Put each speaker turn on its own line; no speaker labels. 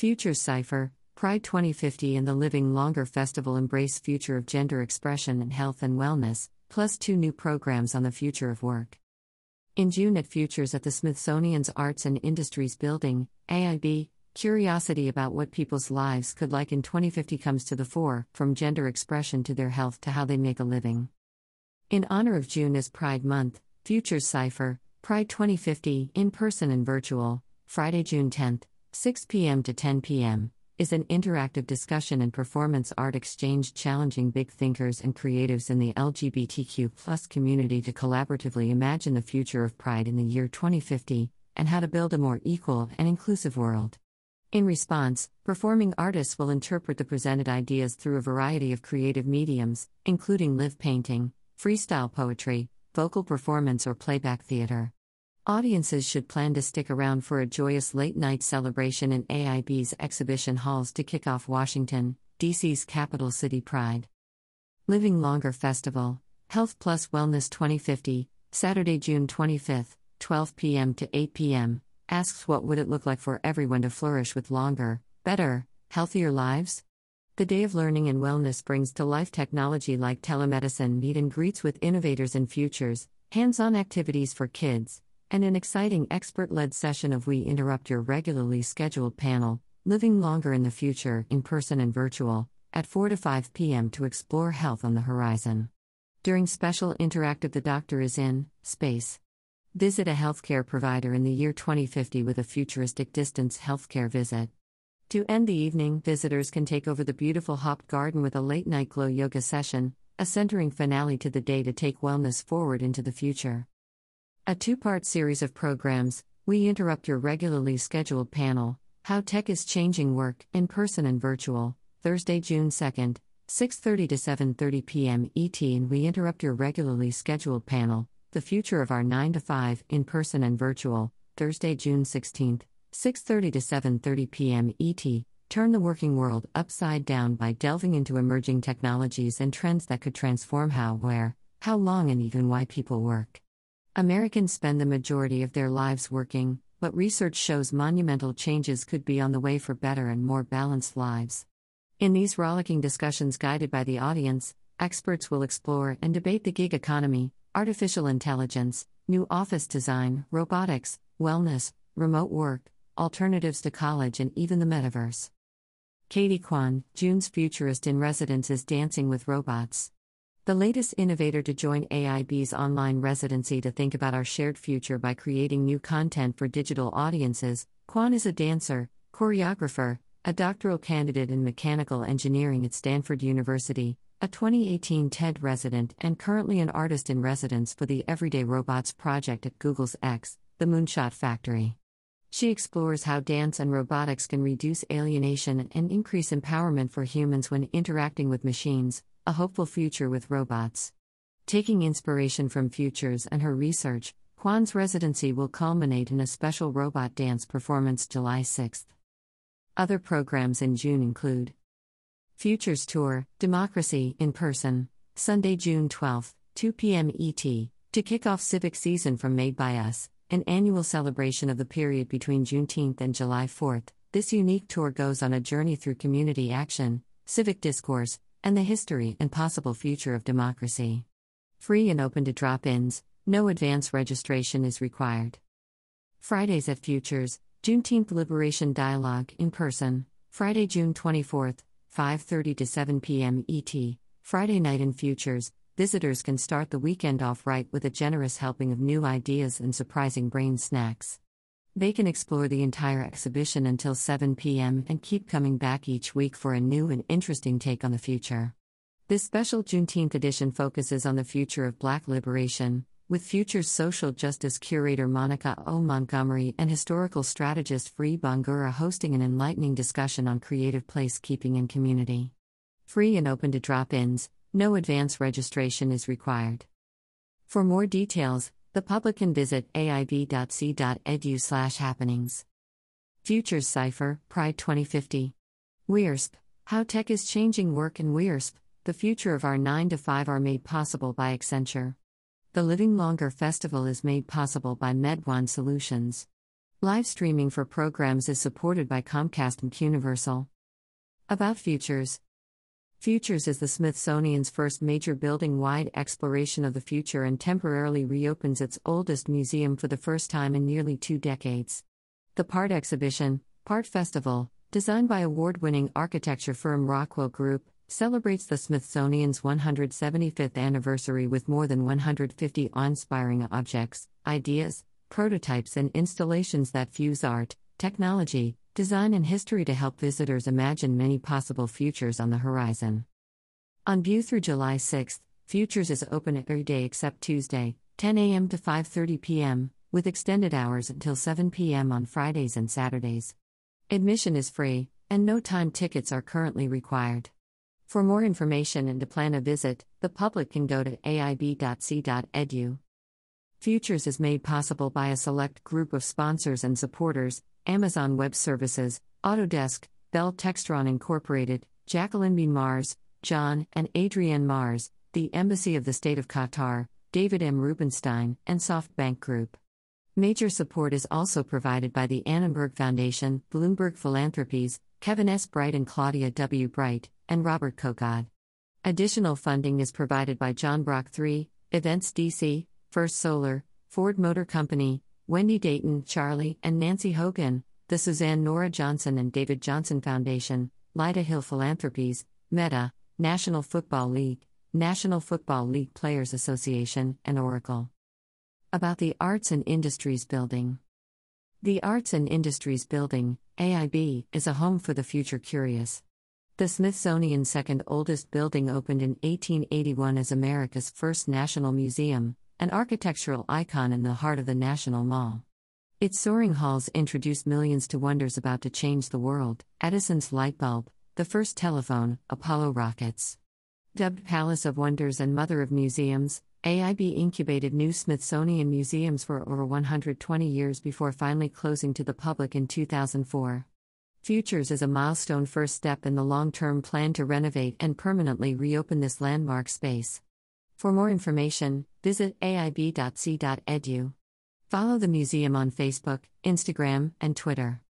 Futures Cypher, Pride 2050 and the Living Longer Festival embrace future of gender expression and health and wellness, plus two new programs on the future of work. In June at Futures at the Smithsonian's Arts and Industries Building, AIB, curiosity about what people's lives could like in 2050 comes to the fore, from gender expression to their health to how they make a living. In honor of June as Pride Month, Futures Cypher, Pride 2050, in person and virtual, Friday, June 10th, 6 p.m. to 10 p.m., is an interactive discussion and performance art exchange challenging big thinkers and creatives in the LGBTQ community to collaboratively imagine the future of pride in the year 2050 and how to build a more equal and inclusive world. In response, performing artists will interpret the presented ideas through a variety of creative mediums, including live painting, freestyle poetry, vocal performance, or playback theater. Audiences should plan to stick around for a joyous late night celebration in AIB's exhibition halls to kick off Washington, D.C.'s capital city pride. Living Longer Festival, Health Plus Wellness 2050, Saturday, June 25th, 12 p.m. to 8 p.m., asks what would it look like for everyone to flourish with longer, better, healthier lives? The Day of Learning and Wellness brings to life technology like telemedicine meet and greets with innovators and futures, hands on activities for kids, and an exciting expert led session of We Interrupt Your regularly scheduled panel, Living Longer in the Future, in person and virtual, at 4 to 5 p.m. to explore health on the horizon. During special interactive, the doctor is in space. Visit a healthcare provider in the year 2050 with a futuristic distance healthcare visit. To end the evening, visitors can take over the beautiful Hop Garden with a late night glow yoga session, a centering finale to the day to take wellness forward into the future. A two part series of programs, we interrupt your regularly scheduled panel How Tech is Changing Work, in person and virtual, Thursday, June 2nd, 6:30 to 7:30 p.m. ET and we interrupt your regularly scheduled panel The Future of Our 9 to 5 in person and virtual Thursday June 16th 6:30 to 7:30 p.m. ET turn the working world upside down by delving into emerging technologies and trends that could transform how where how long and even why people work Americans spend the majority of their lives working, but research shows monumental changes could be on the way for better and more balanced lives. In these rollicking discussions guided by the audience, experts will explore and debate the gig economy, artificial intelligence, new office design, robotics, wellness, remote work, alternatives to college, and even the metaverse. Catie Cuan, June's futurist in residence, is dancing with robots. The latest innovator to join AIB's online residency to think about our shared future by creating new content for digital audiences, Cuan is a dancer, choreographer, a doctoral candidate in mechanical engineering at Stanford University, a 2018 TED resident, and currently an artist in residence for the Everyday Robots project at Google's X, the Moonshot Factory. She explores how dance and robotics can reduce alienation and increase empowerment for humans when interacting with machines, a Hopeful Future with Robots. Taking inspiration from Futures and her research, Cuan's residency will culminate in a special robot dance performance July 6th. Other programs in June include Futures Tour, Democracy, in person, Sunday, June 12th, 2 p.m. ET, to kick off civic season from Made by Us, an annual celebration of the period between Juneteenth and July 4th. This unique tour goes on a journey through community action, civic discourse, and the history and possible future of democracy. Free and open to drop ins, no advance registration is required. Fridays at Futures, Juneteenth Liberation Dialogue in person, Friday, June 24th, 5:30 to 7 p.m. ET. Friday night in Futures, visitors can start the weekend off right with a generous helping of new ideas and surprising brain snacks. They can explore the entire exhibition until 7 p.m. and keep coming back each week for a new and interesting take on the future. This special Juneteenth edition focuses on the future of Black liberation, with Future social justice curator Monica O. Montgomery and historical strategist Free Bangura hosting an enlightening discussion on creative placekeeping and community. Free and open to drop ins, no advance registration is required. For more details, the public can visit aib.c.edu slash happenings. Futures Cypher, Pride 2050. WIRSP, How Tech is Changing Work in WIRSP, the future of our 9 to 5 are made possible by Accenture. The Living Longer Festival is made possible by MedOne Solutions. Live streaming for programs is supported by Comcast and Universal. About Futures Futures is the Smithsonian's first major building wide exploration of the future and temporarily reopens its oldest museum for the first time in nearly two decades. The PART exhibition, PART Festival, designed by award winning architecture firm Rockwell Group, celebrates the Smithsonian's 175th anniversary with more than 150 awe inspiring objects, ideas, prototypes, and installations that fuse art, technology, design, and history to help visitors imagine many possible futures on the horizon. On view through July 6, Futures is open every day except Tuesday, 10 a.m. to 5:30 p.m., with extended hours until 7 p.m. on Fridays and Saturdays. Admission is free, and no time tickets are currently required. For more information and to plan a visit, the public can go to aib.c.edu. Futures is made possible by a select group of sponsors and supporters Amazon Web Services, Autodesk, Bell Textron Incorporated, Jacqueline B. Mars, John and Adrienne Mars, the Embassy of the State of Qatar, David M. Rubenstein, and SoftBank Group. Major support is also provided by the Annenberg Foundation, Bloomberg Philanthropies, Kevin S. Bright and Claudia W. Bright, and Robert Kogod. Additional funding is provided by John Brock III, Events DC, First Solar, Ford Motor Company, Wendy Dayton, Charlie, and Nancy Hogan, the Suzanne Nora Johnson and David Johnson Foundation, Lyda Hill Philanthropies, Meta, National Football League, National Football League Players Association, and Oracle. About the Arts and Industries Building. The Arts and Industries Building, AIB, is a home for the future curious. The Smithsonian's second oldest building opened in 1881 as America's first national museum, an architectural icon in the heart of the National Mall. Its soaring halls introduced millions to wonders about to change the world Edison's light bulb, the first telephone, Apollo rockets. Dubbed Palace of Wonders and Mother of Museums, AIB incubated new Smithsonian museums for over 120 years before finally closing to the public in 2004. Futures is a milestone first step in the long term plan to renovate and permanently reopen this landmark space. For more information, visit aib.c.edu. Follow the museum on Facebook, Instagram, and Twitter.